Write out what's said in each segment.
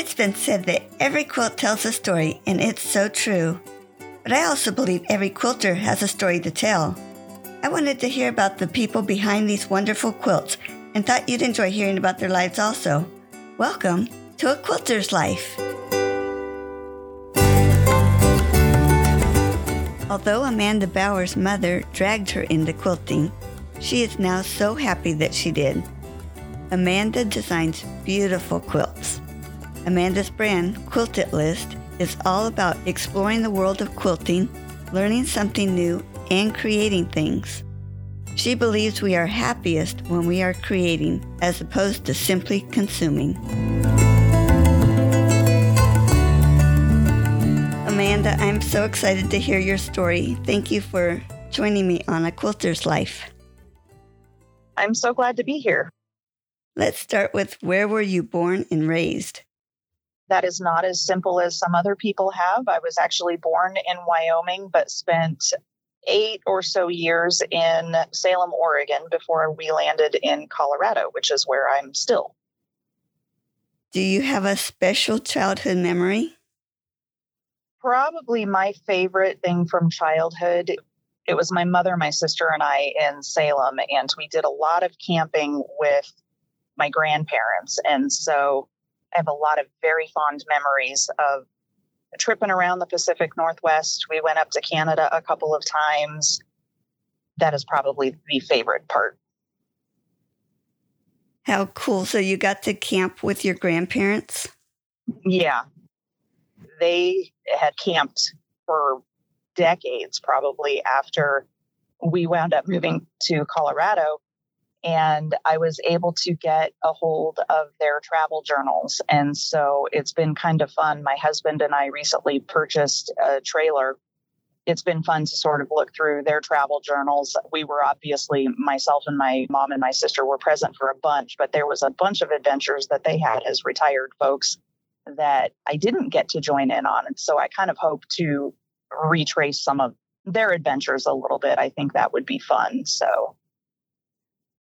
It's been said that every quilt tells a story, and it's so true. But I also believe every quilter has a story to tell. I wanted to hear about the people behind these wonderful quilts and thought you'd enjoy hearing about their lives also. Welcome to A Quilter's Life. Although Amanda Bauer's mother dragged her into quilting, she is now so happy that she did. Amanda designs beautiful quilts. Amanda's brand, Quilt It List, is all about exploring the world of quilting, learning something new, and creating things. She believes we are happiest when we are creating as opposed to simply consuming. Amanda, I'm so excited to hear your story. Thank you for joining me on A Quilter's Life. I'm so glad to be here. Let's start with where were you born and raised? That is not as simple as some other people have. I was actually born in Wyoming, but spent eight or so years in Salem, Oregon before we landed in Colorado, which is where I'm still. Do you have a special childhood memory? Probably my favorite thing from childhood. It was my mother, my sister, and I in Salem, and we did a lot of camping with my grandparents. And so I have a lot of very fond memories of tripping around the Pacific Northwest. We went up to Canada a couple of times. That is probably the favorite part. How cool. So you got to camp with your grandparents? Yeah. They had camped for decades, probably after we wound up moving to Colorado and I was able to get a hold of their travel journals. And so it's been kind of fun. My husband and I recently purchased a trailer. It's been fun to sort of look through their travel journals. We were obviously, myself and my mom and my sister were present for a bunch, but there was a bunch of adventures that they had as retired folks that I didn't get to join in on. And so I kind of hope to retrace some of their adventures a little bit. I think that would be fun. So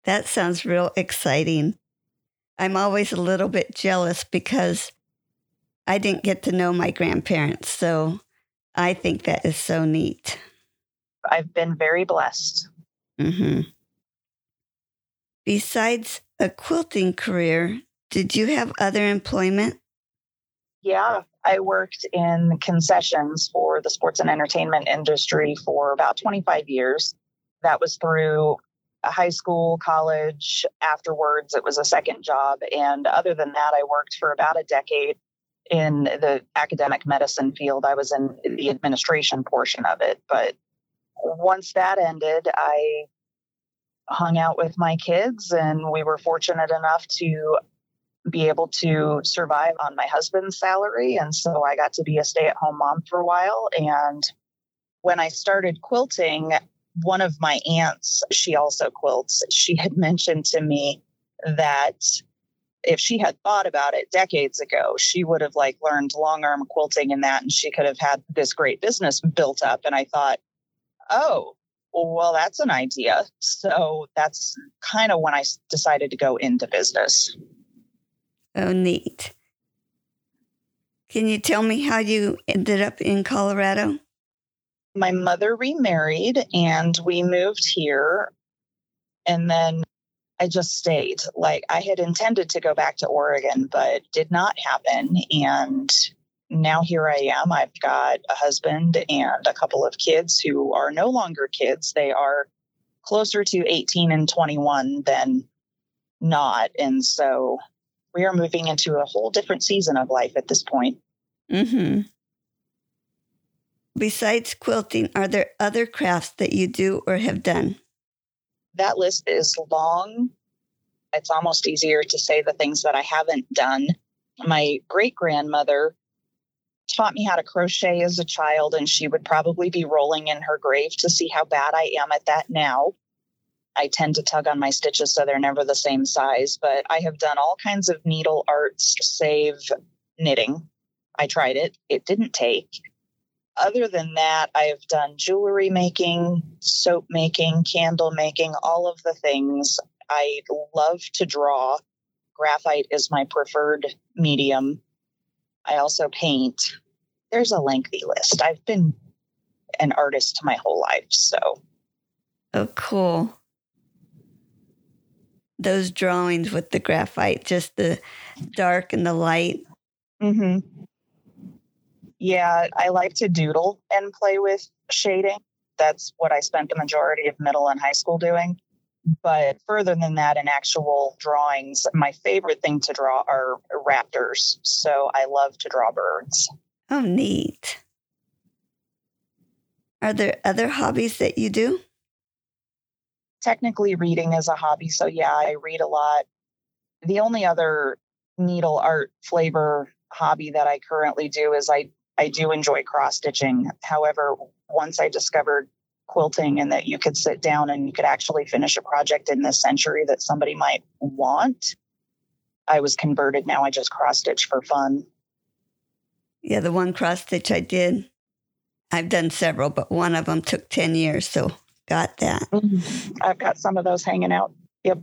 that sounds real exciting. I'm always a little bit jealous because I didn't get to know my grandparents. So I think that is so neat. I've been very blessed. Mm-hmm. Besides a quilting career, did you have other employment? Yeah, I worked in concessions for the sports and entertainment industry for about 25 years. That was through high school, college. Afterwards, it was a second job. And other than that, I worked for about a decade in the academic medicine field. I was in the administration portion of it. But once that ended, I hung out with my kids, and we were fortunate enough to be able to survive on my husband's salary. And so I got to be a stay at home mom for a while. And when I started quilting, one of my aunts, she also quilts, she had mentioned to me that if she had thought about it decades ago, she would have like learned long arm quilting and that, and she could have had this great business built up. And I thought, oh, well, that's an idea. So that's kind of when I decided to go into business. Oh, neat. Can you tell me how you ended up in Colorado? My mother remarried and we moved here. And then I just stayed. Like I had intended to go back to Oregon, but did not happen. And now here I am. I've got a husband and a couple of kids who are no longer kids. They are closer to 18 and 21 than not. And so we are moving into a whole different season of life at this point. Mm-hmm. Besides quilting, are there other crafts that you do or have done? That list is long. It's almost easier to say the things that I haven't done. My great grandmother taught me how to crochet as a child, and she would probably be rolling in her grave to see how bad I am at that now. I tend to tug on my stitches so they're never the same size, but I have done all kinds of needle arts, save knitting. I tried it, it didn't take other than that, I have done jewelry making, soap making, candle making, all of the things. I love to draw. Graphite is my preferred medium. I also paint. There's a lengthy list. I've been an artist my whole life, so. Oh, cool. Those drawings with the graphite, just the dark and the light. Mm-hmm. Yeah, I like to doodle and play with shading. That's what I spent the majority of middle and high school doing. But further than that, in actual drawings, my favorite thing to draw are raptors. So I love to draw birds. Oh, neat. Are there other hobbies that you do? Technically, reading is a hobby. So, yeah, I read a lot. The only other needle art flavor hobby that I currently do is I, I do enjoy cross stitching. However, once I discovered quilting and that you could sit down and you could actually finish a project in this century that somebody might want, I was converted. Now I just cross stitch for fun. Yeah, the one cross stitch I did, I've done several, but one of them took 10 years. So got that. Mm-hmm. I've got some of those hanging out. Yep.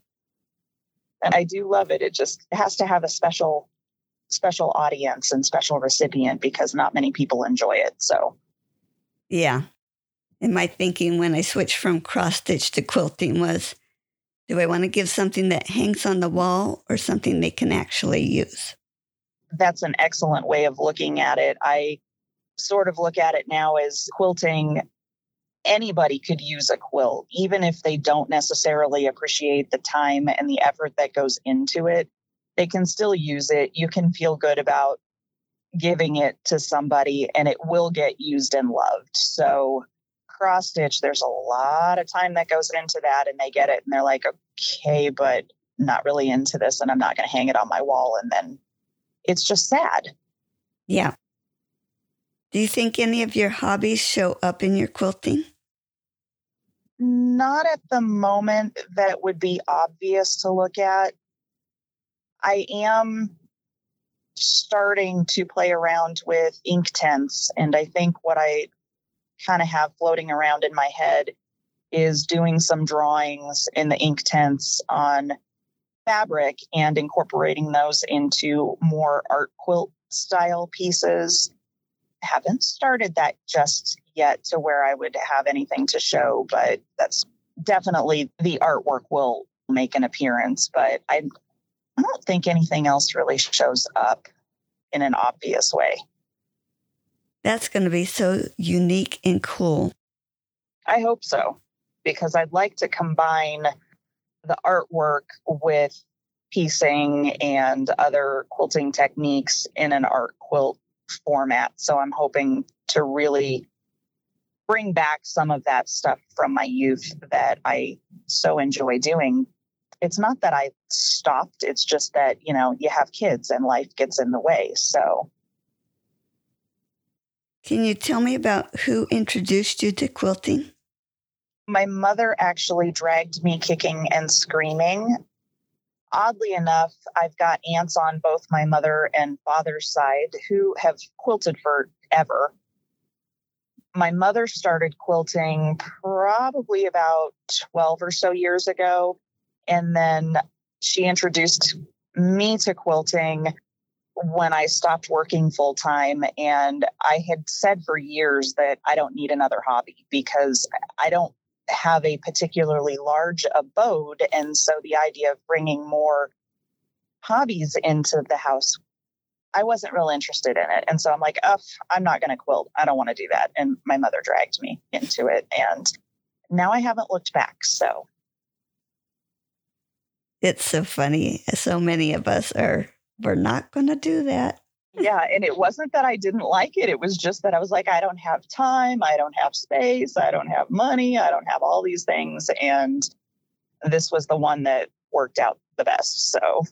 And I do love it. It just has to have a special, special audience and special recipient because not many people enjoy it. So, yeah. And my thinking when I switched from cross stitch to quilting was do I want to give something that hangs on the wall or something they can actually use? That's an excellent way of looking at it. I sort of look at it now as quilting. Anybody could use a quilt, even if they don't necessarily appreciate the time and the effort that goes into it. They can still use it. You can feel good about giving it to somebody and it will get used and loved. So, cross stitch, there's a lot of time that goes into that and they get it and they're like, okay, but not really into this and I'm not going to hang it on my wall. And then it's just sad. Yeah. Do you think any of your hobbies show up in your quilting? Not at the moment that would be obvious to look at. I am starting to play around with Inktense, and I think what I kind of have floating around in my head is doing some drawings in the Inktense on fabric and incorporating those into more art quilt style pieces. Haven't started that just yet to where I would have anything to show, but that's definitely the artwork will make an appearance. But I, I don't think anything else really shows up in an obvious way. That's going to be so unique and cool. I hope so, because I'd like to combine the artwork with piecing and other quilting techniques in an art quilt format. So I'm hoping to really bring back some of that stuff from my youth that I so enjoy doing. It's not that I stopped, it's just that, you know, you have kids and life gets in the way. So can you tell me about who introduced you to quilting? My mother actually dragged me kicking and screaming. Oddly enough, I've got aunts on both my mother and father's side who have quilted forever. My mother started quilting probably about 12 or so years ago. And then she introduced me to quilting when I stopped working full time. And I had said for years that I don't need another hobby because I don't have a particularly large abode. And so the idea of bringing more hobbies into the house, I wasn't real interested in it. And so I'm like, oh, I'm not going to quilt. I don't want to do that. And my mother dragged me into it. And now I haven't looked back. So it's so funny. So many of us are we're not going to do that. yeah. And it wasn't that I didn't like it. It was just that I was like, I don't have time. I don't have space. I don't have money. I don't have all these things. And this was the one that worked out the best. So,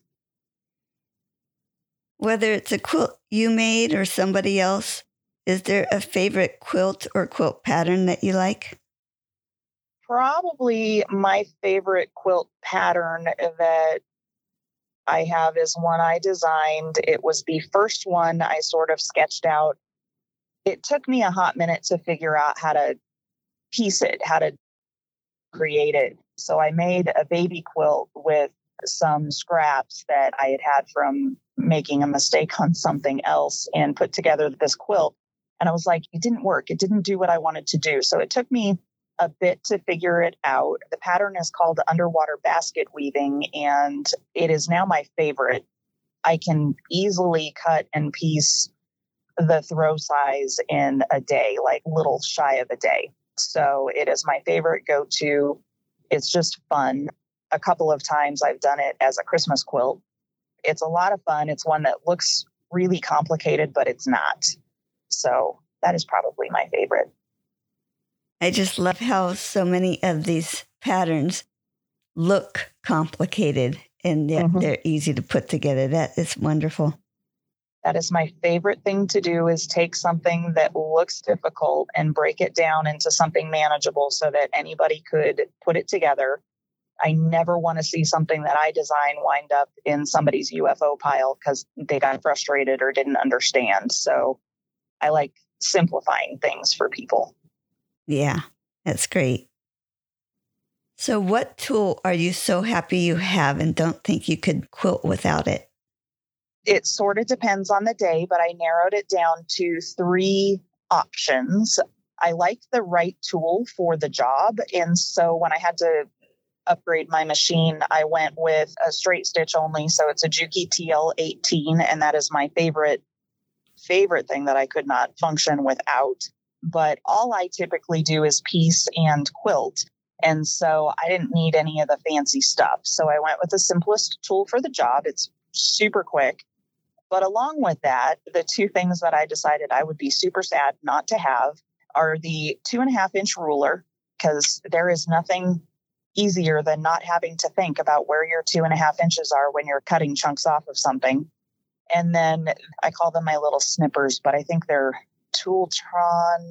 whether it's a quilt you made or somebody else, is there a favorite quilt or quilt pattern that you like? Probably my favorite quilt pattern that I have is one I designed. It was the first one I sort of sketched out. It took me a hot minute to figure out how to piece it, how to create it. So I made a baby quilt with some scraps that I had had from making a mistake on something else and put together this quilt. And I was like, it didn't work. It didn't do what I wanted to do. So it took me a bit to figure it out. The pattern is called underwater basket weaving, and it is now my favorite. I can easily cut and piece the throw size in a day, like little shy of a day. So it is my favorite go to. It's just fun. A couple of times I've done it as a Christmas quilt. It's a lot of fun. It's one that looks really complicated, but it's not. So that is probably my favorite. I just love how so many of these patterns look complicated and yet mm-hmm. they're easy to put together. That is wonderful. That is my favorite thing to do is take something that looks difficult and break it down into something manageable so that anybody could put it together. I never want to see something that I design wind up in somebody's UFO pile because they got frustrated or didn't understand. So I like simplifying things for people. Yeah, that's great. So, what tool are you so happy you have and don't think you could quilt without it? It sort of depends on the day, but I narrowed it down to three options. I like the right tool for the job. And so when I had to upgrade my machine, I went with a straight stitch only. So it's a Juki TL18, and that is my favorite favorite thing that I could not function without. But all I typically do is piece and quilt. And so I didn't need any of the fancy stuff. So I went with the simplest tool for the job. It's super quick. But along with that, the two things that I decided I would be super sad not to have are the two and a half inch ruler, because there is nothing easier than not having to think about where your two and a half inches are when you're cutting chunks off of something. And then I call them my little snippers, but I think they're Tooltron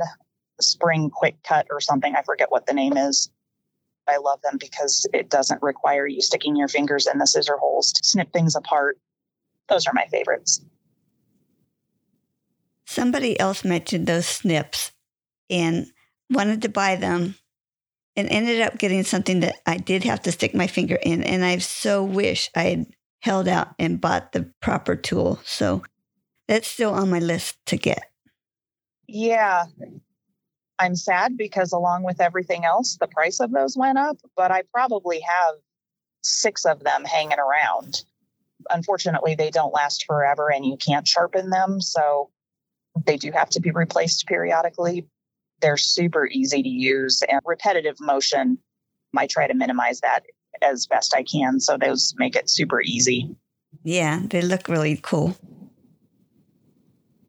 Spring Quick Cut or something. I forget what the name is. I love them because it doesn't require you sticking your fingers in the scissor holes to snip things apart. Those are my favorites. Somebody else mentioned those snips and wanted to buy them and ended up getting something that I did have to stick my finger in. And I so wish I had held out and bought the proper tool. So that's still on my list to get. Yeah. I'm sad because along with everything else, the price of those went up, but I probably have six of them hanging around. Unfortunately, they don't last forever and you can't sharpen them. So they do have to be replaced periodically. They're super easy to use and repetitive motion. I try to minimize that as best I can. So those make it super easy. Yeah, they look really cool.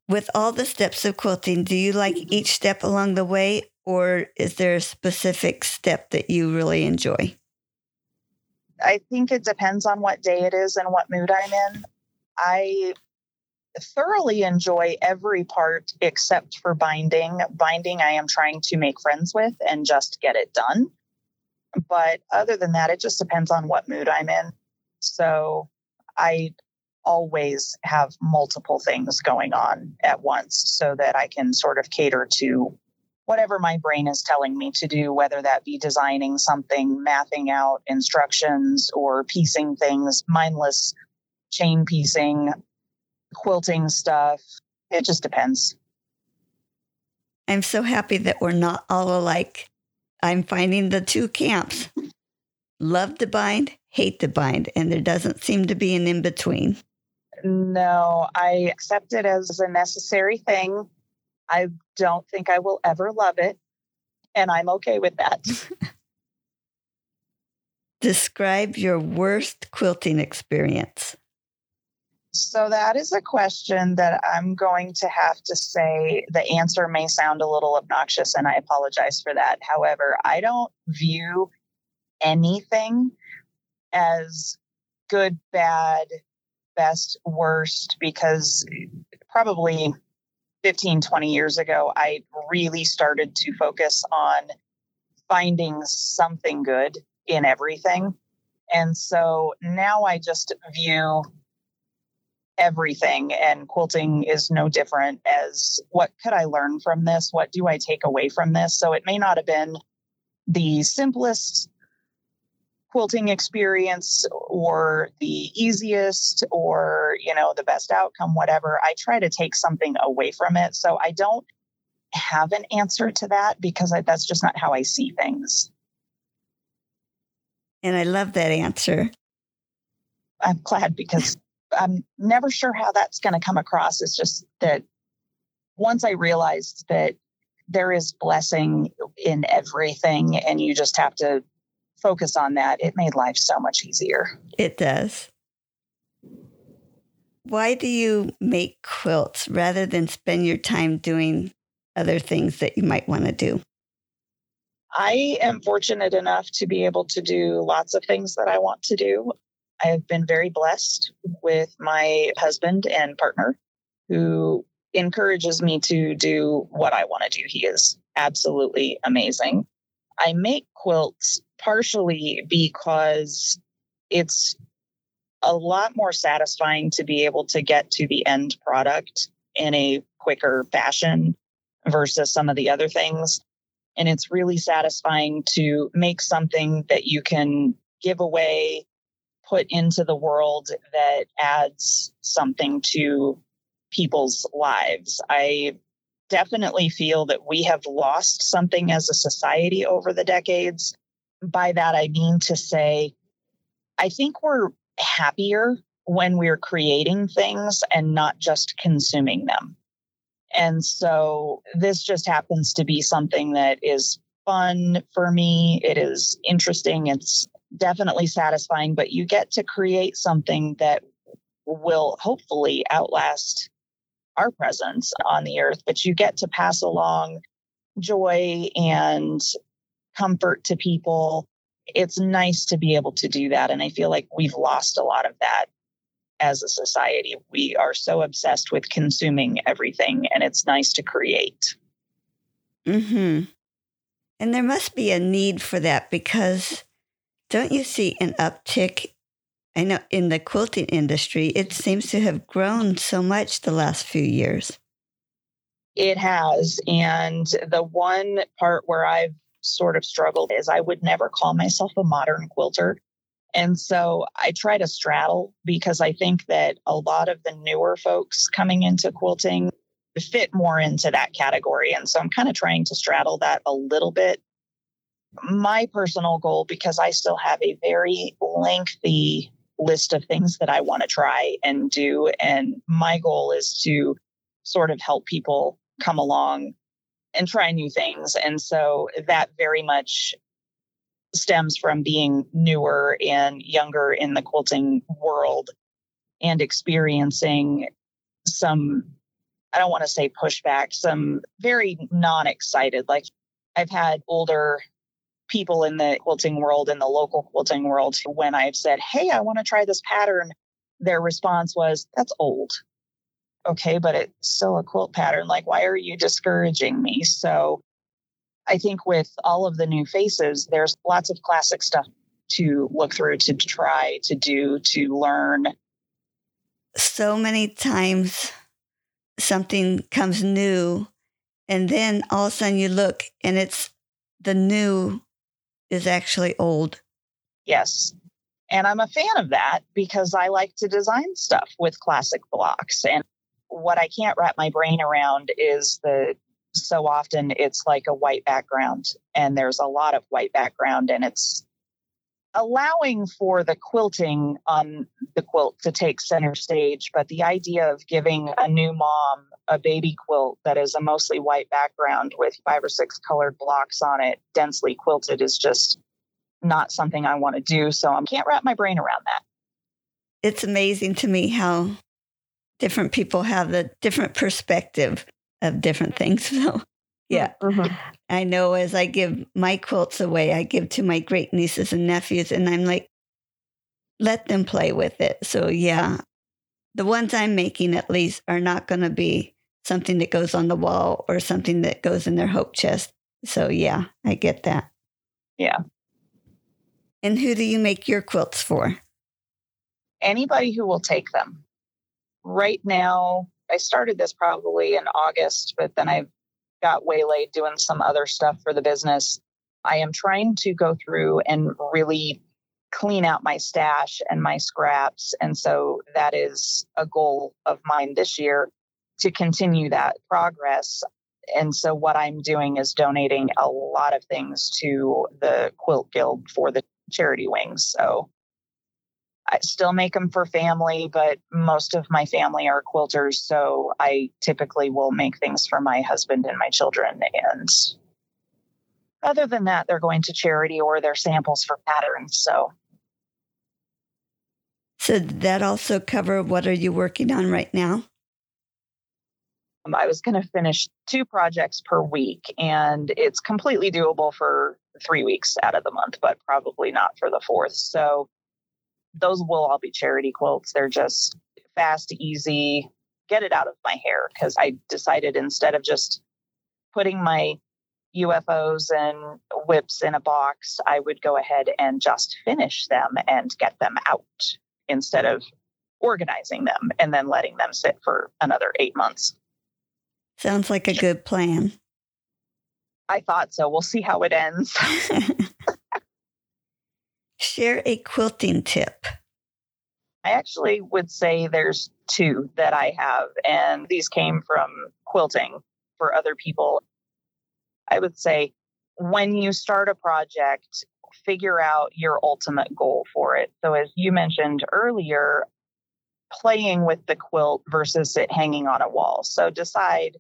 With all the steps of quilting, do you like mm-hmm. each step along the way, or is there a specific step that you really enjoy? I think it depends on what day it is and what mood I'm in. I thoroughly enjoy every part except for binding. Binding, I am trying to make friends with and just get it done. But other than that, it just depends on what mood I'm in. So I always have multiple things going on at once so that I can sort of cater to whatever my brain is telling me to do, whether that be designing something, mathing out instructions, or piecing things, mindless chain piecing, quilting stuff. It just depends. I'm so happy that we're not all alike. I'm finding the two camps love to bind, hate to bind, and there doesn't seem to be an in between. No, I accept it as a necessary thing. I don't think I will ever love it, and I'm okay with that. Describe your worst quilting experience. So, that is a question that I'm going to have to say the answer may sound a little obnoxious, and I apologize for that. However, I don't view anything as good, bad, best, worst, because probably 15, 20 years ago, I really started to focus on finding something good in everything. And so now I just view everything and quilting is no different as what could I learn from this? What do I take away from this? So it may not have been the simplest quilting experience or the easiest or you know the best outcome whatever i try to take something away from it. So i don't have an answer to that because I, that's just not how i see things. And i love that answer. I'm glad because i'm never sure how that's going to come across. It's just that once i realized that there is blessing in everything and you just have to focus on that, it made life so much easier. It does. Why do you make quilts rather than spend your time doing other things that you might want to do? I am fortunate enough to be able to do lots of things that I want to do. I have been very blessed with my husband and partner who encourages me to do what I want to do. He is absolutely amazing. I make quilts partially because it's a lot more satisfying to be able to get to the end product in a quicker fashion versus some of the other things. And it's really satisfying to make something that you can give away, put into the world that adds something to people's lives. I definitely feel that we have lost something as a society over the decades. By that, I mean to say, I think we're happier when we're creating things and not just consuming them. And so this just happens to be something that is fun for me. It is interesting. It's definitely satisfying, but you get to create something that will hopefully outlast our presence on the earth, but you get to pass along joy and comfort to people. It's nice to be able to do that. And I feel like we've lost a lot of that as a society. We are so obsessed with consuming everything, and it's nice to create. Hmm. And there must be a need for that because don't you see an uptick I know in the quilting industry, it seems to have grown so much the last few years. It has. And the one part where I've sort of struggled is I would never call myself a modern quilter. And so I try to straddle because I think that a lot of the newer folks coming into quilting fit more into that category. And so I'm kind of trying to straddle that a little bit. My personal goal, because I still have a very lengthy list of things that I want to try and do. And my goal is to sort of help people come along and try new things. And so that very much stems from being newer and younger in the quilting world and experiencing some, I don't want to say pushback, some very non excited. Like I've had older people in the quilting world, in the local quilting world, when I've said, Hey, I want to try this pattern, their response was, That's old. Okay, but it's still a quilt pattern. Like, why are you discouraging me? So I think with all of the new faces, there's lots of classic stuff to look through, to try, to do, to learn. So many times something comes new, and then all of a sudden you look and it's the new is actually old. Yes. And I'm a fan of that because I like to design stuff with classic blocks. And what I can't wrap my brain around is that so often it's like a white background and there's a lot of white background and it's allowing for the quilting on the quilt to take center stage. But the idea of giving a new mom a baby quilt that is a mostly white background with five or six colored blocks on it, densely quilted, is just not something I want to do. So I can't wrap my brain around that. It's amazing to me how different people have a different perspective of different things. So, yeah, mm-hmm. I know as I give my quilts away, I give to my great nieces and nephews, and I'm like, let them play with it. So, yeah, the ones I'm making at least are not going to be something that goes on the wall or something that goes in their hope chest. So, yeah, I get that. Yeah. And who do you make your quilts for? Anybody who will take them. Right now, I started this probably in August, but then I've got waylaid doing some other stuff for the business. I am trying to go through and really clean out my stash and my scraps. And so that is a goal of mine this year to continue that progress. And so what I'm doing is donating a lot of things to the Quilt Guild for the charity wings. So I still make them for family, but most of my family are quilters. So I typically will make things for my husband and my children. And other than that, they're going to charity or they're samples for patterns. So. So that also cover what are you working on right now? Um, I was going to finish two projects per week, and it's completely doable for three weeks out of the month, but probably not for the fourth. So those will all be charity quilts. They're just fast, easy, get it out of my hair because I decided instead of just putting my UFOs and WIPs in a box, I would go ahead and just finish them and get them out instead of organizing them and then letting them sit for another eight months. Sounds like a good plan. I thought so. We'll see how it ends. Share a quilting tip. I actually would say there's two that I have, and these came from quilting for other people. I would say when you start a project, figure out your ultimate goal for it. So, as you mentioned earlier, playing with the quilt versus it hanging on a wall. So, decide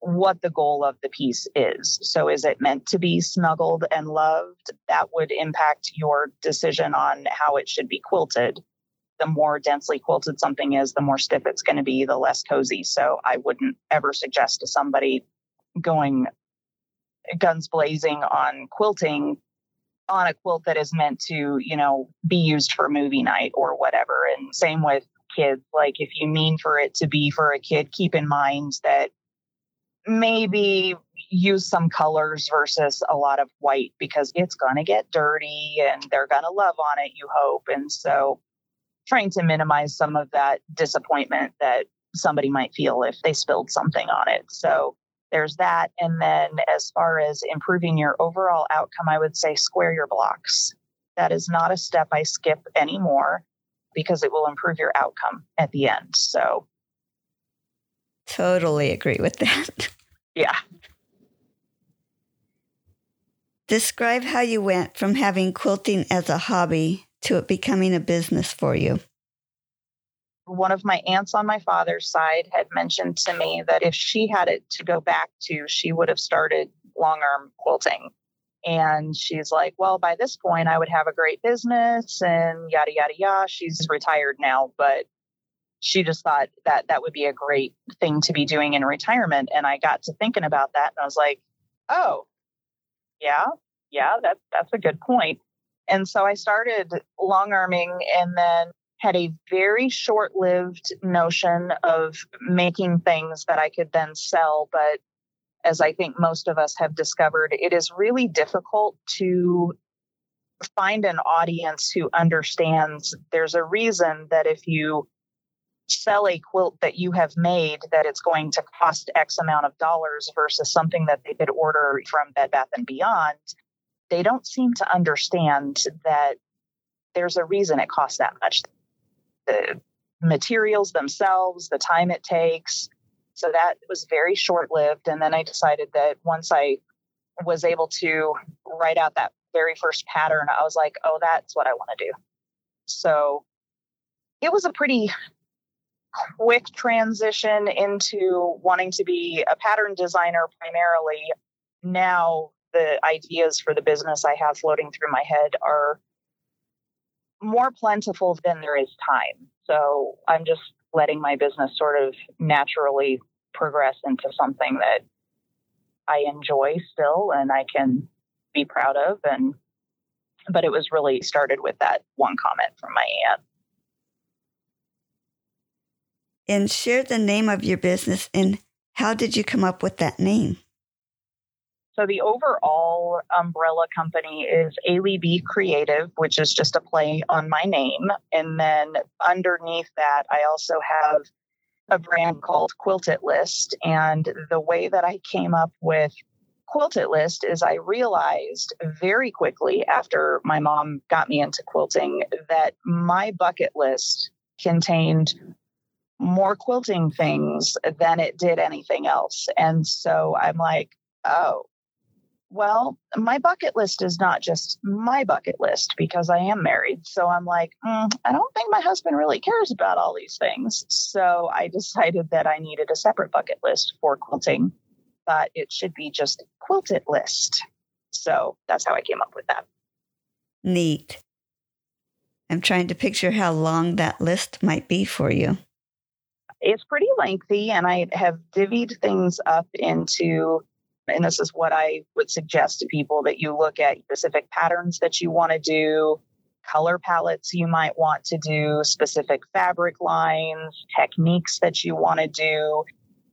what the goal of the piece is. So, is it meant to be snuggled and loved? That would impact your decision on how it should be quilted. The more densely quilted something is, the more stiff it's going to be, the less cozy. So, I wouldn't ever suggest to somebody going guns blazing on quilting on a quilt that is meant to, you know, be used for movie night or whatever. And same with kids. Like if you mean for it to be for a kid, keep in mind that maybe use some colors versus a lot of white because it's going to get dirty and they're going to love on it, you hope. And so trying to minimize some of that disappointment that somebody might feel if they spilled something on it. So there's that. And then as far as improving your overall outcome, I would say square your blocks. That is not a step I skip anymore because it will improve your outcome at the end. So totally agree with that. Yeah. Describe how you went from having quilting as a hobby to it becoming a business for you one of my aunts on my father's side had mentioned to me that if she had it to go back to, she would have started long arm quilting. And she's like, well, by this point, I would have a great business and yada, yada, yada. She's retired now, but she just thought that that would be a great thing to be doing in retirement. And I got to thinking about that and I was like, oh, yeah, yeah, that, that's a good point. And so I started long arming and then had a very short lived notion of making things that I could then sell. But as I think most of us have discovered, it is really difficult to find an audience who understands there's a reason that if you sell a quilt that you have made that it's going to cost x amount of dollars versus something that they could order from bed bath and beyond they don't seem to understand that there's a reason it costs that much the materials themselves, the time it takes. So that was very short lived. And then I decided that once I was able to write out that very first pattern, I was like, oh, that's what I want to do. So it was a pretty quick transition into wanting to be a pattern designer primarily. Now, the ideas for the business I have floating through my head are more plentiful than there is time. So I'm just letting my business sort of naturally progress into something that I enjoy still and I can be proud of and but it was really started with that one comment from my aunt. And share the name of your business and how did you come up with that name? So the overall umbrella company is ALeeB Creative, which is just a play on my name. And then underneath that, I also have a brand called Quilt It List. And the way that I came up with Quilt It list is I realized very quickly after my mom got me into quilting that my bucket list contained more quilting things than it did anything else. And so I'm like, oh, well, my bucket list is not just my bucket list because I am married. So I'm like, mm, I don't think my husband really cares about all these things. So I decided that I needed a separate bucket list for quilting. but it should be just Quilt It list. So that's how I came up with that. Neat. I'm trying to picture how long that list might be for you. It's pretty lengthy, and I have divvied things up into and this is what I would suggest to people that you look at specific patterns that you want to do, color palettes you might want to do, specific fabric lines, techniques that you want to do,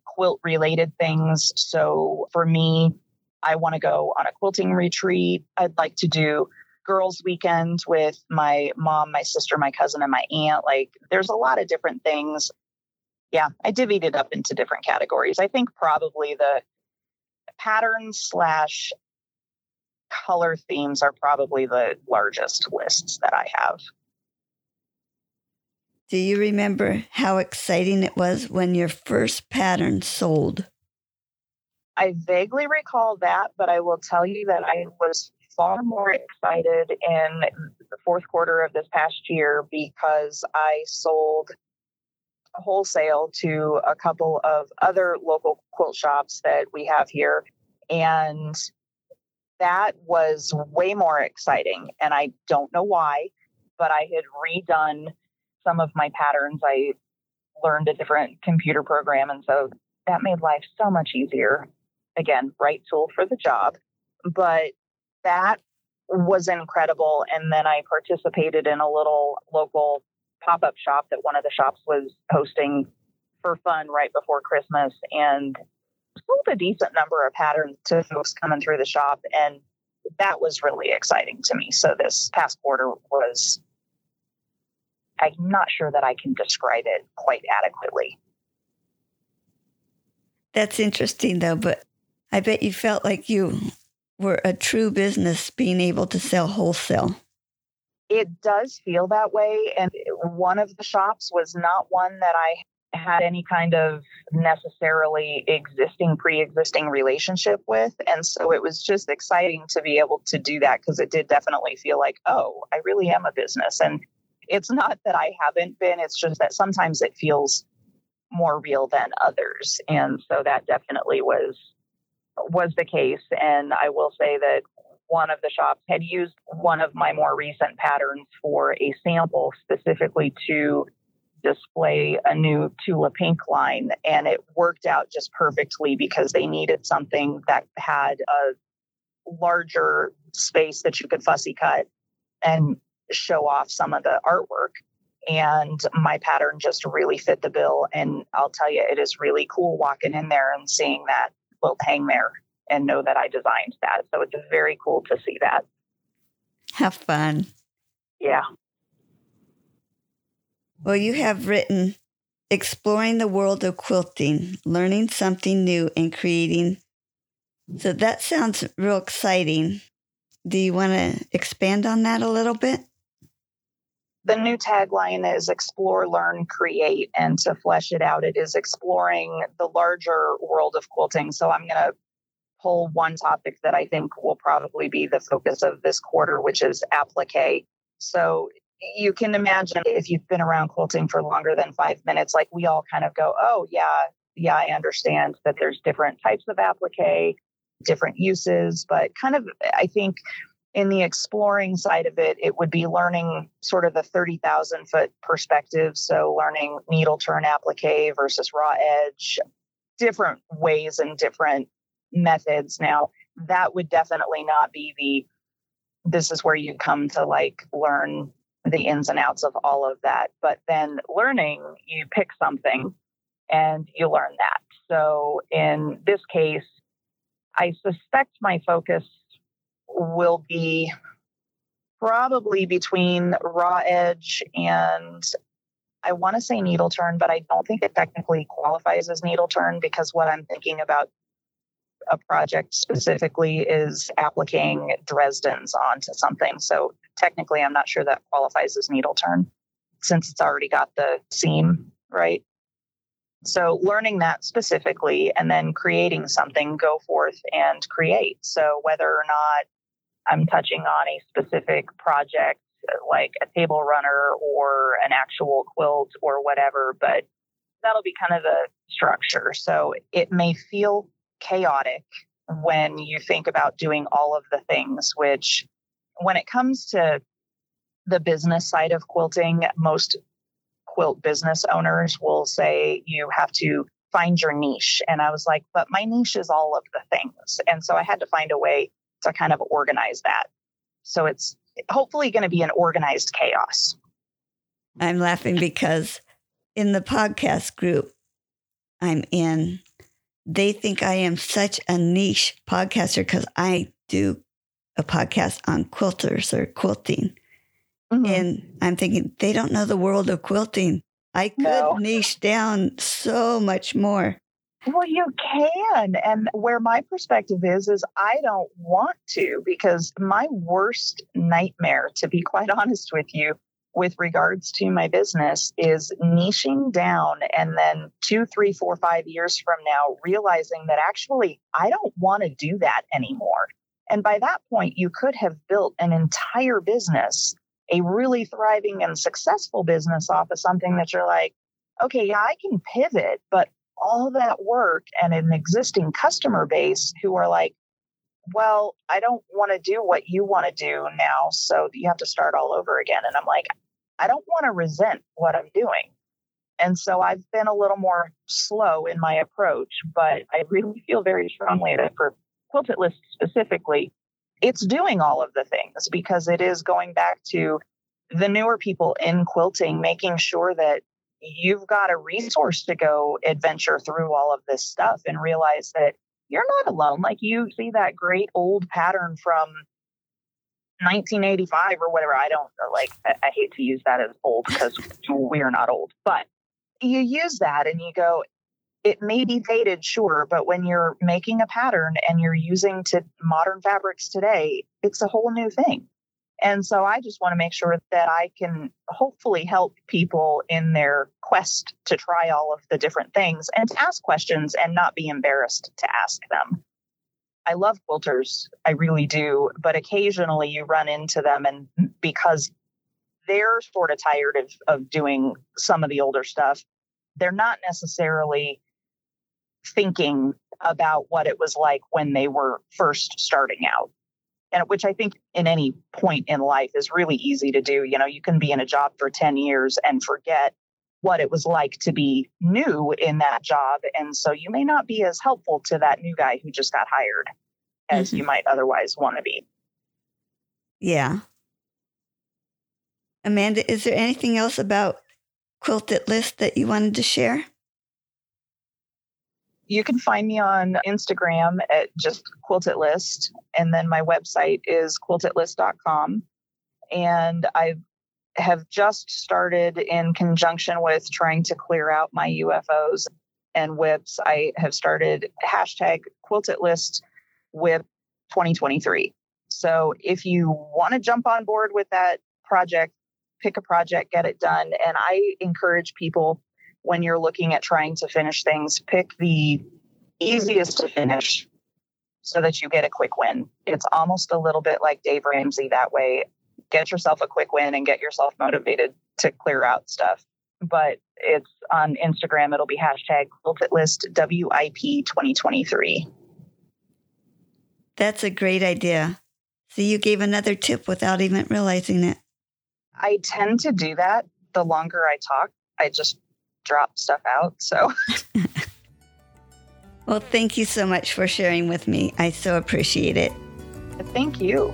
quilt related things. So for me, I want to go on a quilting retreat. I'd like to do girls' weekend with my mom, my sister, my cousin, and my aunt. Like there's a lot of different things. Yeah, I divvied it up into different categories. I think probably the pattern slash color themes are probably the largest lists that I have. Do you remember how exciting it was when your first pattern sold? I vaguely recall that, but I will tell you that I was far more excited in the fourth quarter of this past year because I sold wholesale to a couple of other local quilt shops that we have here. And that was way more exciting. And I don't know why, but I had redone some of my patterns. I learned a different computer program. And so that made life so much easier. Again, right tool for the job. But that was incredible. And then I participated in a little local pop up shop that one of the shops was hosting for fun right before Christmas and sold a decent number of patterns to folks coming through the shop. And that was really exciting to me. So this past quarter was, I'm not sure that I can describe it quite adequately. That's interesting though, but I bet you felt like you were a true business being able to sell wholesale. It does feel that way. And one of the shops was not one that I had any kind of necessarily existing pre-existing relationship with and so it was just exciting to be able to do that because it did definitely feel like oh i really am a business and it's not that i haven't been it's just that sometimes it feels more real than others and so that definitely was was the case and i will say that one of the shops had used one of my more recent patterns for a sample specifically to display a new Tula Pink line. And it worked out just perfectly because they needed something that had a larger space that you could fussy cut and show off some of the artwork. And my pattern just really fit the bill. And I'll tell you, it is really cool walking in there and seeing that quilt hang there and know that I designed that. So it's very cool to see that. Have fun. Yeah. Well, you have written Exploring the World of Quilting, Learning Something New and Creating. So that sounds real exciting. Do you want to expand on that a little bit? The new tagline is Explore, Learn, Create. And to flesh it out, it is exploring the larger world of quilting. So I'm going to pull one topic that I think will probably be the focus of this quarter, which is applique. So you can imagine if you've been around quilting for longer than five minutes, like we all kind of go, oh, yeah, yeah, I understand that there's different types of applique, different uses, but kind of, I think in the exploring side of it, it would be learning sort of the 30,000 foot perspective. So learning needle turn applique versus raw edge, different ways and different methods. Now, that would definitely not be the this is where you come to like learn the ins and outs of all of that. But then learning, you pick something and you learn that. So in this case, I suspect my focus will be probably between raw edge and I want to say needle turn, but I don't think it technically qualifies as needle turn because what I'm thinking about a project specifically is applying Dresden's onto something. So technically, I'm not sure that qualifies as needle turn since it's already got the seam, right? So learning that specifically and then creating something, go forth and create. So whether or not I'm touching on a specific project like a table runner or an actual quilt or whatever, but that'll be kind of the structure. So it may feel chaotic when mm-hmm. you think about doing all of the things, which when it comes to the business side of quilting, most quilt business owners will say you have to find your niche. And I was like, but my niche is all of the things. And so I had to find a way to kind of organize that. So it's hopefully going to be an organized chaos. I'm laughing because in the podcast group I'm in, they think I am such a niche podcaster because I do a podcast on quilters or quilting. Mm-hmm. And I'm thinking, they don't know the world of quilting. I could no. niche down so much more. Well, you can. And where my perspective is, is I don't want to because my worst nightmare, to be quite honest with you, with regards to my business is niching down and then two, three, four, five years from now, realizing that actually I don't want to do that anymore. And by that point, you could have built an entire business, a really thriving and successful business off of something that you're like, okay, yeah, I can pivot, but all that work and an existing customer base who are like, well, I don't want to do what you want to do now. So you have to start all over again. And I'm like, I don't want to resent what I'm doing. And so I've been a little more slow in my approach, but I really feel very strongly that for Quilt It List specifically, it's doing all of the things because it is going back to the newer people in quilting, making sure that you've got a resource to go adventure through all of this stuff and realize that you're not alone. Like you see that great old pattern from 1985 or whatever. I don't uh, like, I, I hate to use that as old because we're not old, but you use that and you go, it may be dated, sure, but when you're making a pattern and you're using to modern fabrics today, it's a whole new thing. And so I just want to make sure that I can hopefully help people in their quest to try all of the different things and to ask questions and not be embarrassed to ask them. I love quilters, I really do, but occasionally you run into them and because they're sort of tired of, of doing some of the older stuff, they're not necessarily thinking about what it was like when they were first starting out and which I think in any point in life is really easy to do. You know, you can be in a job for 10 years and forget what it was like to be new in that job. And so you may not be as helpful to that new guy who just got hired as mm-hmm. you might otherwise want to be. Yeah. Amanda, is there anything else about Quilt It List that you wanted to share? You can find me on Instagram at just Quilt It List. And then my website is quiltitlist.com. And I have just started in conjunction with trying to clear out my UFOs and WIPs. I have started hashtag Quilt It List WIP 2023. So if you want to jump on board with that project, pick a project, get it done. And I encourage people when you're looking at trying to finish things, pick the easiest to finish so that you get a quick win. It's almost a little bit like Dave Ramsey that way. Get yourself a quick win and get yourself motivated to clear out stuff. But it's on Instagram, it'll be hashtag list WIP 2023. That's a great idea. So you gave another tip without even realizing it. I tend to do that the longer I talk. I just drop stuff out. So. well, thank you so much for sharing with me. I so appreciate it. Thank you.